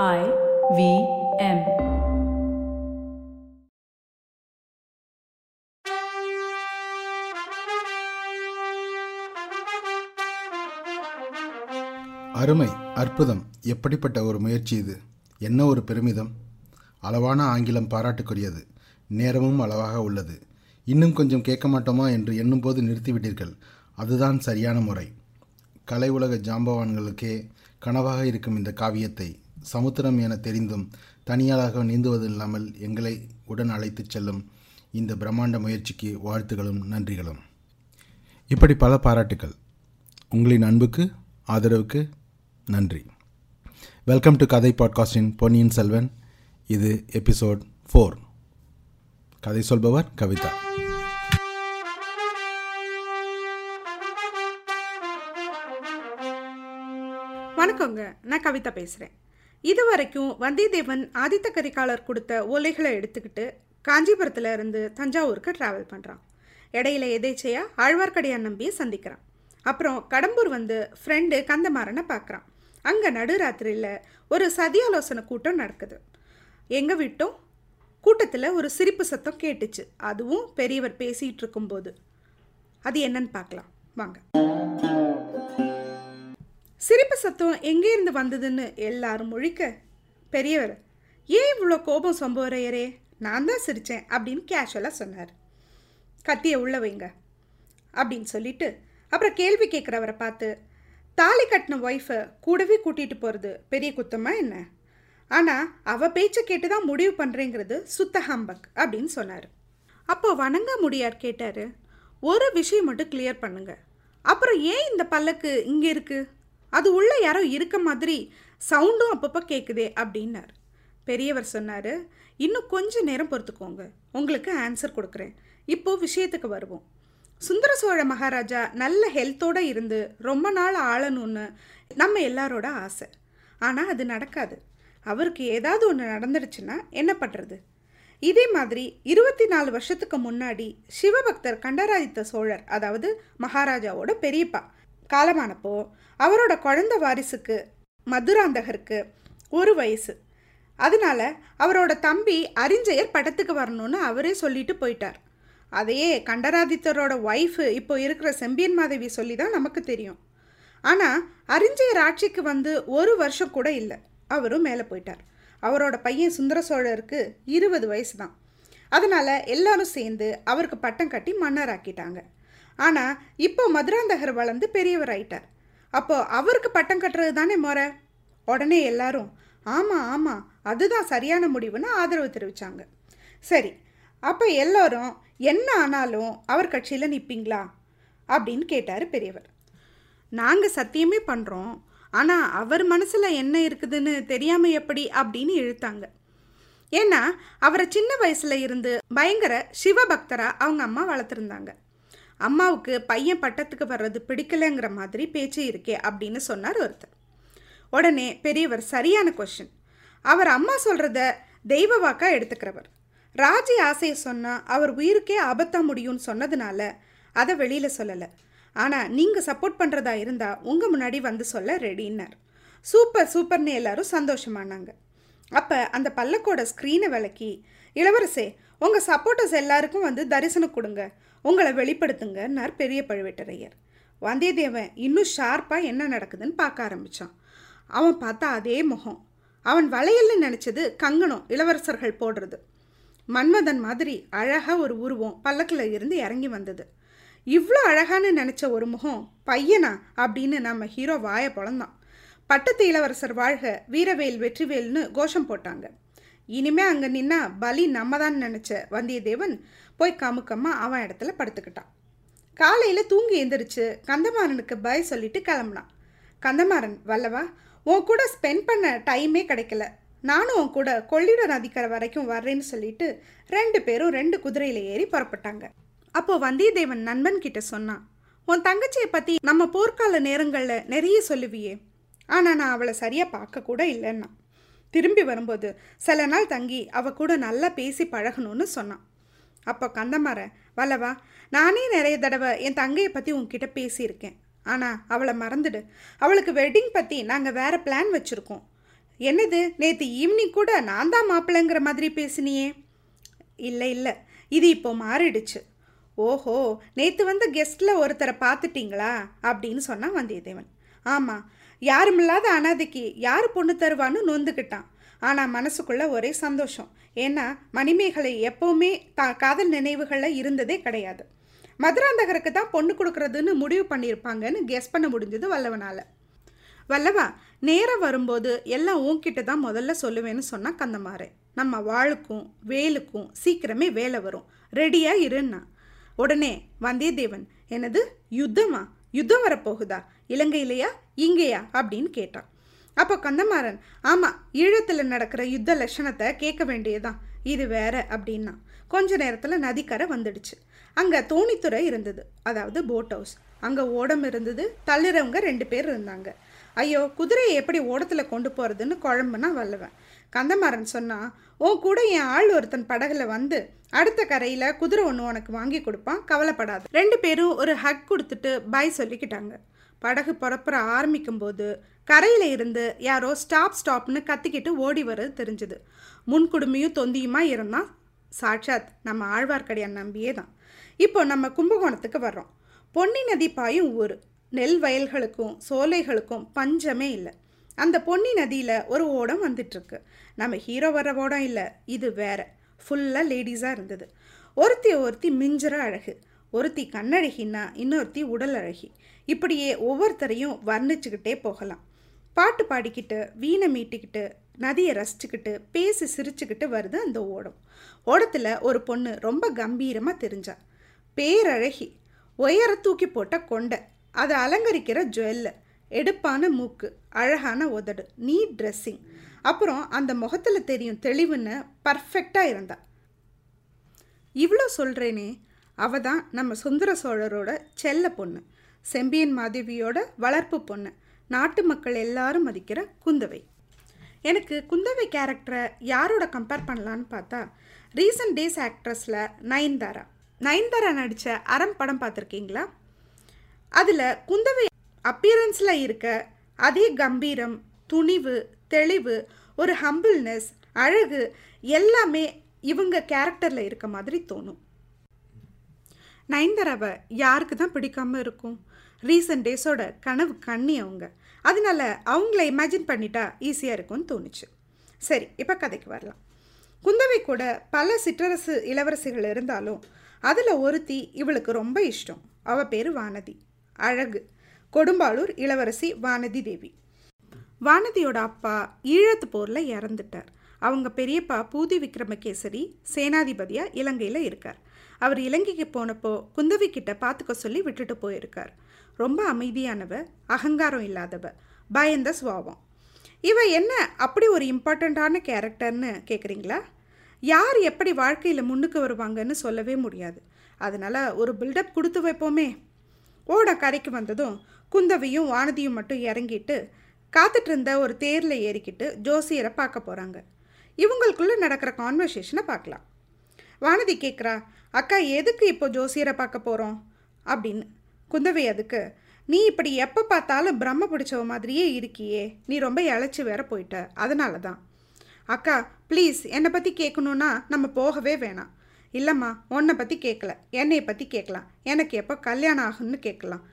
I V M. அருமை அற்புதம். எப்படிப்பட்ட ஒரு முயற்சி இது? என்ன ஒரு பெருமிதம்? அளவான ஆங்கிலம் பாராட்டுக்குரியது. நேரமும் அளவாக உள்ளது. இன்னும் கொஞ்சம் கேட்க மாட்டோமா என்று எண்ணும்போது நிறுத்திவிட்டீர்கள். அதுதான் சரியான முறை. கலை உலக ஜாம்பவான்களுக்கே கனவாக இருக்கும் இந்த காவியத்தை சமுத்திரம் என தெரிந்தும் தனியாளாக நீந்துவது இல்லாமல் எங்களை உடன் அழைத்துச் செல்லும் இந்த பிரம்மாண்ட முயற்சிக்கு வாழ்த்துகளும் நன்றிகளும். இப்படி பல பாராட்டுக்கள். உங்களின் அன்புக்கு ஆதரவுக்கு நன்றி. வெல்கம் டு கதை பாட்காஸ்டின் பொன்னியின் செல்வன் இது எபிசோட் ஃபோர். கதை சொல்பவர் கவிதா. வணக்கங்க. நான் கவிதா பேசுகிறேன் இது வரைக்கும் வந்தியத்தேவன் ஆதித்த கரிகாலர் கொடுத்த ஓலைகளை எடுத்துக்கிட்டு காஞ்சிபுரத்தில் இருந்து தஞ்சாவூருக்கு ட்ராவல் பண்ணுறான் இடையில எதேச்சையாக ஆழ்வார்க்கடியான் நம்பியை சந்திக்கிறான். அப்புறம் கடம்பூர் வந்து ஃப்ரெண்டு கந்தமாறனை பார்க்குறான். அங்கே நடுராத்திரியில் ஒரு சதியாலோசனை கூட்டம் நடக்குது. எங்கே விட்டோம்? கூட்டத்தில் ஒரு சிரிப்பு சத்தம் கேட்டுச்சு. அதுவும் பெரியவர் பேசிகிட்டு இருக்கும்போது. அது என்னன்னு பார்க்கலாம். வாங்க. சிரிப்பு சத்தம் எங்கேருந்து வந்ததுன்னு எல்லாரும் முழிக்க பெரியவர் ஏன் இவ்வளோ கோபம் சம்பவரையரே? நான் தான் சிரித்தேன் அப்படின்னு கேஷுவலாக சொன்னார். கத்தியை உள்ள வைங்க அப்படின்னு சொல்லிட்டு அப்புறம் கேள்வி கேட்குறவரை பார்த்து தாலி கட்டின ஒய்ஃபை கூடவே கூட்டிகிட்டு போகிறது பெரிய குத்தமாக என்ன? ஆனால் அவள் பேச்சை கேட்டு தான் முடிவு பண்ணுறேங்கிறது சுத்த ஹம்பக் அப்படின்னு சொன்னார். அப்போ வணங்க முடியார் கேட்டார். ஒரு விஷயம் மட்டும் கிளியர் பண்ணுங்க. அப்புறம் ஏன் இந்த பல்லக்கு இங்கே இருக்குது அது உள்ள யாரோ இருக்க மாதிரி சவுண்டும் அப்பப்போ கேட்குதே அப்படின்னார். பெரியவர் சொன்னார் இன்னும் கொஞ்ச நேரம் பொறுத்துக்கோங்க உங்களுக்கு ஆன்சர் கொடுக்குறேன். இப்போது விஷயத்துக்கு வருவோம். சுந்தர சோழ மகாராஜா நல்ல ஹெல்த்தோடு இருந்து ரொம்ப நாள் ஆளணும்னு நம்ம எல்லாரோட ஆசை. ஆனால் அது நடக்காது. அவருக்கு ஏதாவது ஒன்று நடந்துடுச்சுன்னா என்ன பண்ணுறது இதே மாதிரி இருபத்தி நாலு வருஷத்துக்கு முன்னாடி சிவபக்தர் கண்டராதித்த சோழர் அதாவது மகாராஜாவோட பெரியப்பா காலமானப்போ அவரோட குழந்த வாரிசுக்கு மதுராந்தகருக்கு ஒரு வயசு. அதனால அவரோட தம்பி அறிஞ்சயர் படத்துக்கு வரணும்னு அவரே சொல்லிட்டு போயிட்டார். அதையே கண்டராதித்தரோட ஒய்ஃபு இப்போ இருக்கிற செம்பியன் மாதவி சொல்லி தான் நமக்கு தெரியும். ஆனால் அரிஞ்சயர் ஆட்சிக்கு வந்து ஒரு வருஷம் கூட இல்லை. அவரும் மேலே போயிட்டார். அவரோட பையன் சுந்தர சோழருக்கு இருபது வயசு தான் அதனால் எல்லாரும் சேர்ந்து அவருக்கு பட்டம் கட்டி மன்னராக்கிட்டாங்க ஆனால் இப்போ மதுராந்தகர் வளர்ந்து பெரியவர் ஆயிட்டார் அப்போது அவருக்கு பட்டம் கட்டுறது தானே முறை? உடனே எல்லாரும் ஆமாம் ஆமாம் அதுதான் சரியான முடிவுன்னு ஆதரவு தெரிவித்தாங்க சரி அப்போ எல்லோரும் என்ன ஆனாலும் அவர் கட்சியில் நிற்பீங்களா அப்படின்னு கேட்டார் பெரியவர். நாங்கள் சத்தியமே பண்ணுறோம் ஆனால் அவர் மனசில் என்ன இருக்குதுன்னு தெரியாமல் எப்படி? அப்படின்னு இழுத்தாங்க. ஏன்னா அவரை சின்ன வயசுல இருந்து பயங்கர சிவபக்தராக அவங்க அம்மா வளர்த்துருந்தாங்க. அம்மாவுக்கு பையன் பட்டத்துக்கு வர்றது பிடிக்கலைங்கிற மாதிரி பேச்சு இருக்கே அப்படின்னு சொன்னார் ஒருத்தர். உடனே பெரியவர் சரியான கொஷின் அவர் அம்மா சொல்கிறத தெய்வ வாக்கா எடுத்துக்கிறவர். ராஜி ஆசையை சொன்னால் அவர் உயிருக்கே ஆபத்தாக முடியும்னு சொன்னதுனால அதை வெளியில் சொல்லலை. ஆனால் நீங்கள் சப்போர்ட் பண்ணுறதா இருந்தால் உங்கள் முன்னாடி வந்து சொல்ல ரெடின்னார் சூப்பர் சூப்பர்னு எல்லாரும் சந்தோஷமானாங்க. அப்போ அந்த பல்லக்கோட ஸ்க்ரீனை விளக்கி இளவரசே உங்கள் சப்போர்ட்டர்ஸ் எல்லாருக்கும் வந்து தரிசனம் கொடுங்க. உங்களை வெளிப்படுத்துங்கன்னார் பெரிய பழுவேட்டரையர். வந்தியத்தேவன் இன்னும் ஷார்ப்பாக என்ன நடக்குதுன்னு பார்க்க ஆரம்பித்தான் அவன் பார்த்தா அதே முகம். அவன் வளையல்னு நினச்சது கங்கணம் இளவரசர்கள் போடுறது. மன்மதன் மாதிரி அழகாக ஒரு உருவம் பல்லக்கில் இருந்து இறங்கி வந்தது. இவ்வளோ அழகான்னு நினச்ச ஒரு முகம் பையனா அப்படின்னு நம்ம ஹீரோ வாய பொழந்தான். பட்டத்து இளவரசர் வாழ்க வீரவேல் வெற்றிவேல்னு கோஷம் போட்டாங்க. இனிமே அங்கே நின்னா பலி நம்ம தான் நினச்ச வந்தியத்தேவன் போய் காமுக்கம்மா அவன் இடத்துல படுத்துக்கிட்டான். காலையில் தூங்கி எந்திரிச்சு கந்தமாறனுக்கு பய சொல்லிட்டு கிளம்புனான். கந்தமாறன் வல்லவா உன் கூட ஸ்பெண்ட் பண்ண டைமே கிடைக்கல. நானும் உன் கூட கொள்ளிட நதிக்கரை வரைக்கும் வர்றேன்னு சொல்லிட்டு ரெண்டு பேரும் ரெண்டு குதிரையில் ஏறி புறப்பட்டாங்க. அப்போ வந்தியத்தேவன் நண்பன் கிட்ட சொன்னான் உன் தங்கச்சியை பற்றி நம்ம போர்க்கால நேரங்களில் நிறைய சொல்லுவியே. ஆனால் நான் அவளை சரியாக பார்க்க கூட இல்லைன்னா திரும்பி வரும்போது சில நாள் தங்கி அவ கூட நல்லா பேசி பழகணும்னு சொன்னான். அப்போ கந்தமார வல்லவா நானே நிறைய தடவை என் தங்கையை பற்றி உன்கிட்ட பேசியிருக்கேன். ஆனால் அவளை மறந்துடு. அவளுக்கு வெட்டிங் பற்றி நாங்கள் வேறு பிளான் வச்சுருக்கோம். என்னது நேற்று ஈவினிங் கூட நான் தான் மாப்பிள்ளைங்கிற மாதிரி பேசினியே? இல்லை இல்லை. இது இப்போ மாறிடுச்சு. ஓஹோ நேற்று வந்த கெஸ்ட்டில் ஒருத்தரை பார்த்துட்டிங்களா? அப்படின்னு சொன்னான் வந்தியத்தேவன். ஆமாம் யாருமில்லாத அனாதைக்கு யார் பொண்ணு தருவான்னு நொந்துக்கிட்டான். ஆனால் மனசுக்குள்ள ஒரே சந்தோஷம். ஏன்னா மணிமேகலை எப்போவுமே தா காதல் நினைவுகளில் இருந்ததே கிடையாது. மதுராந்தகருக்கு தான் பொண்ணு கொடுக்கறதுன்னு முடிவு பண்ணியிருப்பாங்கன்னு கெஸ் பண்ண முடிஞ்சது வல்லவனால். வல்லவா நேரம் வரும்போது எல்லாம் உன்கிட்ட தான் முதல்ல சொல்லுவேன்னு சொன்னால் கந்தமாறு. நம்ம வாளுக்கும் வேலுக்கும் சீக்கிரமே வேலை வரும். ரெடியாக இருன்னா. உடனே வந்தியத்தேவன் எனது யுத்தமா? யுத்தம் வரப்போகுதா? இலங்கையிலையா? இங்கேயா? அப்படின்னு கேட்டான். அப்போ கந்தமாறன் ஆமாம் ஈழத்தில் நடக்கிற யுத்த லட்சணத்தை கேட்க வேண்டியதுதான். இது வேற அப்படின்னா. கொஞ்ச நேரத்தில் நதிக்கரை வந்துடுச்சு. அங்கே தோணித்துறை இருந்தது. அதாவது போட் ஹவுஸ் அங்கே ஓடம் இருந்தது. தள்ளுறவங்க ரெண்டு பேர் இருந்தாங்க. ஐயோ குதிரையை எப்படி ஓடத்தில் கொண்டு போகிறதுன்னு குழம்புனா வல்லுவேன் கந்தமாறன் சொன்னால் ஓ கூட என் ஆள் ஒருத்தன் படகுல வந்து அடுத்த கரையில் குதிரை ஒன்று உனக்கு வாங்கி கொடுப்பான். கவலைப்படாது. ரெண்டு பேரும் ஒரு ஹக் கொடுத்துட்டு பாய் சொல்லிக்கிட்டாங்க. படகு புறப்புற ஆரம்பிக்கும் போது கரையில் இருந்து யாரோ ஸ்டாப் ஸ்டாப்னு கத்திக்கிட்டு ஓடி வர்றது தெரிஞ்சுது. முன்குடுமையும் தொந்தியுமா இருந்தான் சாட்சாத் நம்ம ஆழ்வார்க்கடியான் நம்பியே தான் இப்போ நம்ம கும்பகோணத்துக்கு வர்றோம். பொன்னி நதி பாயும் ஊர். நெல் வயல்களுக்கும் சோலைகளுக்கும் பஞ்சமே இல்லை. அந்த பொன்னி நதியில் ஒரு ஓடம் வந்துட்டுருக்கு நம்ம ஹீரோ வர ஓடம் இல்லை. இது வேற. ஃபுல்லாக லேடிஸாக இருந்தது. ஒருத்தி ஒருத்தி மிஞ்சிற அழகு. ஒருத்தி கண்ணழகின்னா இன்னொருத்தி உடல் அழகி இப்படியே ஒவ்வொருத்தரையும் வர்ணிச்சுக்கிட்டே போகலாம். பாட்டு பாடிக்கிட்டு வீணை மீட்டிக்கிட்டு நதியை ரசிச்சுக்கிட்டு பேசி சிரிச்சுக்கிட்டு வருது அந்த ஓடம். ஓடத்தில் ஒரு பொண்ணு ரொம்ப கம்பீரமாக தெரிஞ்சா. பேரழகி உயர தூக்கி போட்ட கொண்டை. அதை அலங்கரிக்கிற ஜுவல்லு எடுப்பான மூக்கு அழகான உதடு நீட் ட்ரெஸ்ஸிங் அப்புறம் அந்த முகத்தில் தெரியும் தெளிவுன்னு பர்ஃபெக்டாக இருந்தா. இவ்வளோ சொல்கிறேனே அவ தான் நம்ம சுந்தர சோழரோட செல்ல பொண்ணு செம்பியன் மாதேவியோட வளர்ப்பு பொண்ணு நாட்டு மக்கள் எல்லாரும் மதிக்கிற குந்தவை. எனக்கு குந்தவை கேரக்டரை யாரோட கம்பேர் பண்ணலான்னு பார்த்தா ரீசன்ட் டேஸ் ஆக்ட்ரஸில் நயன்தாரா. நயன்தாரா நடித்த அறம் படம் பார்த்துருக்கீங்களா? அதில் குந்தவை அப்பியரன்ஸில் இருக்க அதே கம்பீரம் துணிவு தெளிவு ஒரு ஹம்பிள்னஸ் அழகு எல்லாமே இவங்க கேரக்டரில் இருக்க மாதிரி தோணும். நயன்தாராவை யாருக்கு தான் பிடிக்காம இருக்கும்? ரீசன்ட் டேஸோட கனவு கண்ணி அவங்க. அதனால அவங்கள இமேஜின் பண்ணிட்டா ஈஸியாக இருக்கும்னு தோணுச்சு. சரி இப்போ கதைக்கு வரலாம். குந்தவை கூட பல சிற்றரசு இளவரசிகள் இருந்தாலும் அதில் ஒருத்தி இவளுக்கு ரொம்ப இஷ்டம். அவள் பேர் வானதி. அழகு. கொடும்பாளூர் இளவரசி வானதி தேவி. வானதியோட அப்பா ஈழத்து போரில் இறந்துட்டார். அவங்க பெரியப்பா பூதி விக்ரமகேசரி சேனாதிபதியாக இலங்கையில் இருக்கார். அவர் இலங்கைக்கு போனப்போ குந்தவி கிட்ட பார்த்துக்க சொல்லி விட்டுட்டு போயிருக்கார். ரொம்ப அமைதியானவ அகங்காரம் இல்லாதவ பயந்த சுவாவம் இவ என்ன அப்படி ஒரு இம்பார்ட்டண்ட்டான கேரக்டர்னு கேட்குறீங்களா யார் எப்படி வாழ்க்கையில் முன்னுக்கு வருவாங்கன்னு சொல்லவே முடியாது. அதனால் ஒரு பில்டப் கொடுத்து வைப்போமே. ஓட கரைக்கு வந்ததும் குந்தவியும் வானதியும் மட்டும் இறங்கிட்டு காத்துட்டு இருந்த ஒரு தேரில் ஏறிக்கிட்டு ஜோசியரை பார்க்க போகிறாங்க இவங்களுக்குள்ளே நடக்கிற கான்வர்சேஷனை பார்க்கலாம். வானதி கேட்குறா அக்கா எதுக்கு இப்போ ஜோசியரை பார்க்க போகிறோம் அப்படின்னு. குந்தவை அதுக்கு நீ இப்படி எப்போ பார்த்தாலும் பிரம்ம பிடிச்சவ மாதிரியே இருக்கியே. நீ ரொம்ப இழைச்சி வேற போயிட்ட. அதனால தான். அக்கா ப்ளீஸ் என்னை பற்றி கேட்கணுன்னா நம்ம போகவே வேணாம். இல்லைம்மா உன்னை பற்றி கேட்கல என்னையை பற்றி கேட்கலாம் எனக்கு எப்போ கல்யாணம் ஆகும்னு கேட்கலாம்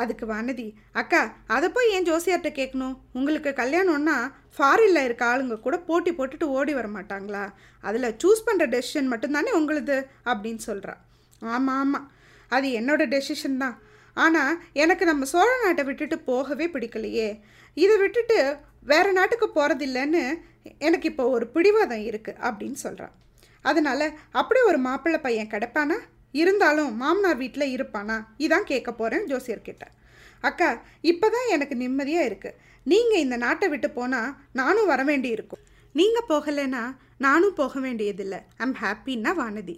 அதுக்கு வானதி அக்கா அதை போய் ஏன் ஜோசியார்கிட்ட கேட்கணும் உங்களுக்கு கல்யாணம்னா ஃபாரினில் இருக்க ஆளுங்க கூட போட்டி போட்டுட்டு ஓடி வர மாட்டாங்களா? அதில் சூஸ் பண்ணுற டெசிஷன் மட்டும்தானே உங்களுது? அப்படின்னு சொல்கிறா ஆமாம் ஆமாம் அது என்னோட டெசிஷன் தான். ஆனால் எனக்கு நம்ம சோழ நாட்டை விட்டுட்டு போகவே பிடிக்கலையே. இதை விட்டுட்டு வேறு நாட்டுக்கு போகிறதில்லன்னு எனக்கு இப்போ ஒரு பிடிவாதம் இருக்குது அப்படின்னு சொல்கிறான் அதனால் அப்படி ஒரு மாப்பிள்ளை பையன் கிடப்பானா? இருந்தாலும் மாமனார் வீட்டில் இருப்பானா? இதான் கேட்க போகிறேன் ஜோசியர்கிட்ட அக்கா இப்போ தான் எனக்கு நிம்மதியாக இருக்குது நீங்கள் இந்த நாட்டை விட்டு போனால் நானும் வர வேண்டி இருக்கும். நீங்கள் போகலைன்னா நானும் போக வேண்டியதில்லை. ஐம் ஹாப்பின்னா வானதி.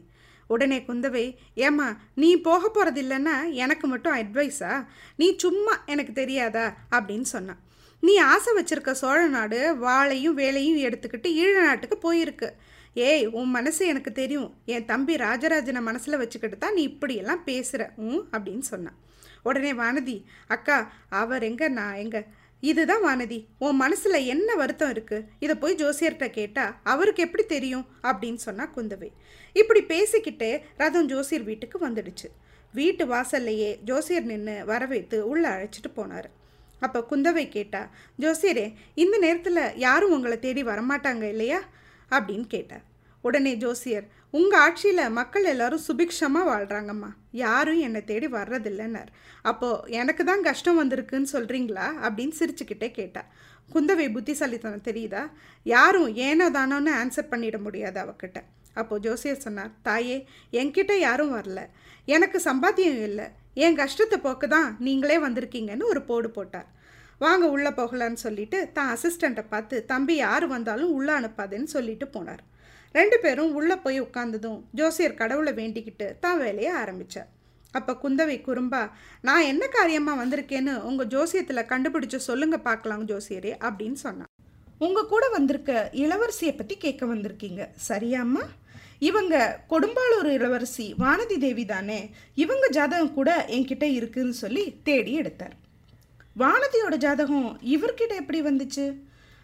உடனே குந்தவை ஏம்மா நீ போக போகிறதில்லைன்னா எனக்கு மட்டும் அட்வைஸா நீ சும்மா எனக்கு தெரியாதா? அப்படின்னு சொன்னான். நீ ஆசை வச்சிருக்க சோழ நாடு வாழையும் வேலையும் எடுத்துக்கிட்டு ஈழ நாட்டுக்கு போயிருக்கு. ஏய் உன் மனசு எனக்கு தெரியும். என் தம்பி ராஜராஜனை மனசில் வச்சுக்கிட்டு தான் நீ இப்படியெல்லாம் பேசுகிற ம் அப்படின்னு சொன்னான் உடனே வானதி அக்கா அவர் எங்க? நான் எங்க? இதுதான் வானதி உன் மனசில் என்ன வருத்தம் இருக்குது இதை போய் ஜோசியர்கிட்ட கேட்டால் அவருக்கு எப்படி தெரியும்? அப்படின்னு சொன்னால் குந்தவை. இப்படி பேசிக்கிட்டே ரதம் ஜோசியர் வீட்டுக்கு வந்துடுச்சு. வீட்டு வாசல்லையே ஜோசியர் நின்று வரவேற்று உள்ளே அழைச்சிட்டு போனார். அப்போ குந்தவை கேட்டா ஜோசியரே இந்த நேரத்தில் யாரும் உங்களை தேடி வரமாட்டாங்க இல்லையா? அப்படின்னு கேட்டார் உடனே ஜோசியர் உங்கள் ஆட்சியில் மக்கள் எல்லாரும் சுபிக்ஷமாக வாழ்கிறாங்கம்மா யாரும் என்னை தேடி வர்றதில்லைன்னார். அப்போது எனக்கு தான் கஷ்டம் வந்திருக்குன்னு சொல்கிறீங்களா அப்படின்னு சிரிச்சுக்கிட்டே கேட்டா. குந்தவை புத்திசாலித்தனம் தெரியுதா? யாரும் ஏனோ தானோன்னு ஆன்சர் பண்ணிட முடியாது அவகிட்ட. அப்போது ஜோசியர் சொன்னார் தாயே என்கிட்ட யாரும் வரல. எனக்கு சம்பாத்தியம் இல்லை. என் கஷ்டத்தை போக்கு தான் நீங்களே வந்திருக்கீங்கன்னு ஒரு போடு போட்டார். வாங்க உள்ளே போகலான்னு சொல்லிட்டு தான் அசிஸ்டண்ட்டை பார்த்து தம்பி யார் வந்தாலும் உள்ளே அனுப்பாதேன்னு சொல்லிட்டு போனார். ரெண்டு பேரும் உள்ளே போய் உட்காந்ததும் ஜோசியர் கடவுளை வேண்டிக்கிட்டு தான் வேலையை ஆரம்பித்தார் அப்போ குந்தவை குறும்பா நான் என்ன காரியமாக வந்திருக்கேன்னு உங்கள் ஜோசியத்தில் கண்டுபிடிச்சு சொல்லுங்கள் பார்க்கலாம் ஜோசியரே அப்படின்னு சொன்னான். உங்கள் கூட வந்திருக்க இளவரசியை பற்றி கேட்க வந்திருக்கீங்க சரியாம்மா இவங்க கொடும்பாளூர் இளவரசி வானதி தேவி தானே? இவங்க ஜாதகம் கூட என்கிட்ட இருக்குன்னு சொல்லி தேடி எடுத்தார். வானதியோட ஜாதகம் இவர்கிட்ட எப்படி வந்துச்சு?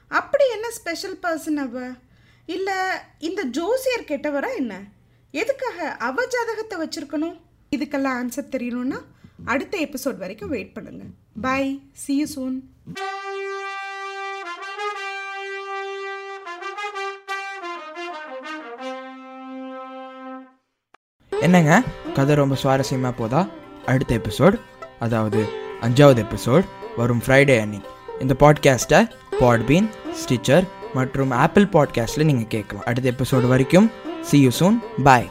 அப்படி என்ன ஸ்பெஷல் பர்சன் அவ? இல்லை இந்த ஜோசியர் கெட்டவரா என்ன? எதுக்காக அவ ஜாதகத்தை வச்சிருக்கணும்? இதுக்கெல்லாம் ஆன்சர் தெரியணும்னா அடுத்த எபிசோட் வரைக்கும் வெயிட் பண்ணுங்க. பை சி யூ சூன் என்னங்க? கதை ரொம்ப சுவாரஸ்யமாக போதா? அடுத்த எபிசோட் அதாவது அஞ்சாவது எபிசோட் வரும் ஃப்ரைடே அன்னைக்கு இந்த பாட்காஸ்ட்டை பாட்பீன் ஸ்டிச்சர் மற்றும் ஆப்பிள் பாட்காஸ்ட்டில் நீங்கள் கேட்கலாம். அடுத்த எபிசோடு வரைக்கும் சி யூ சூன் பாய்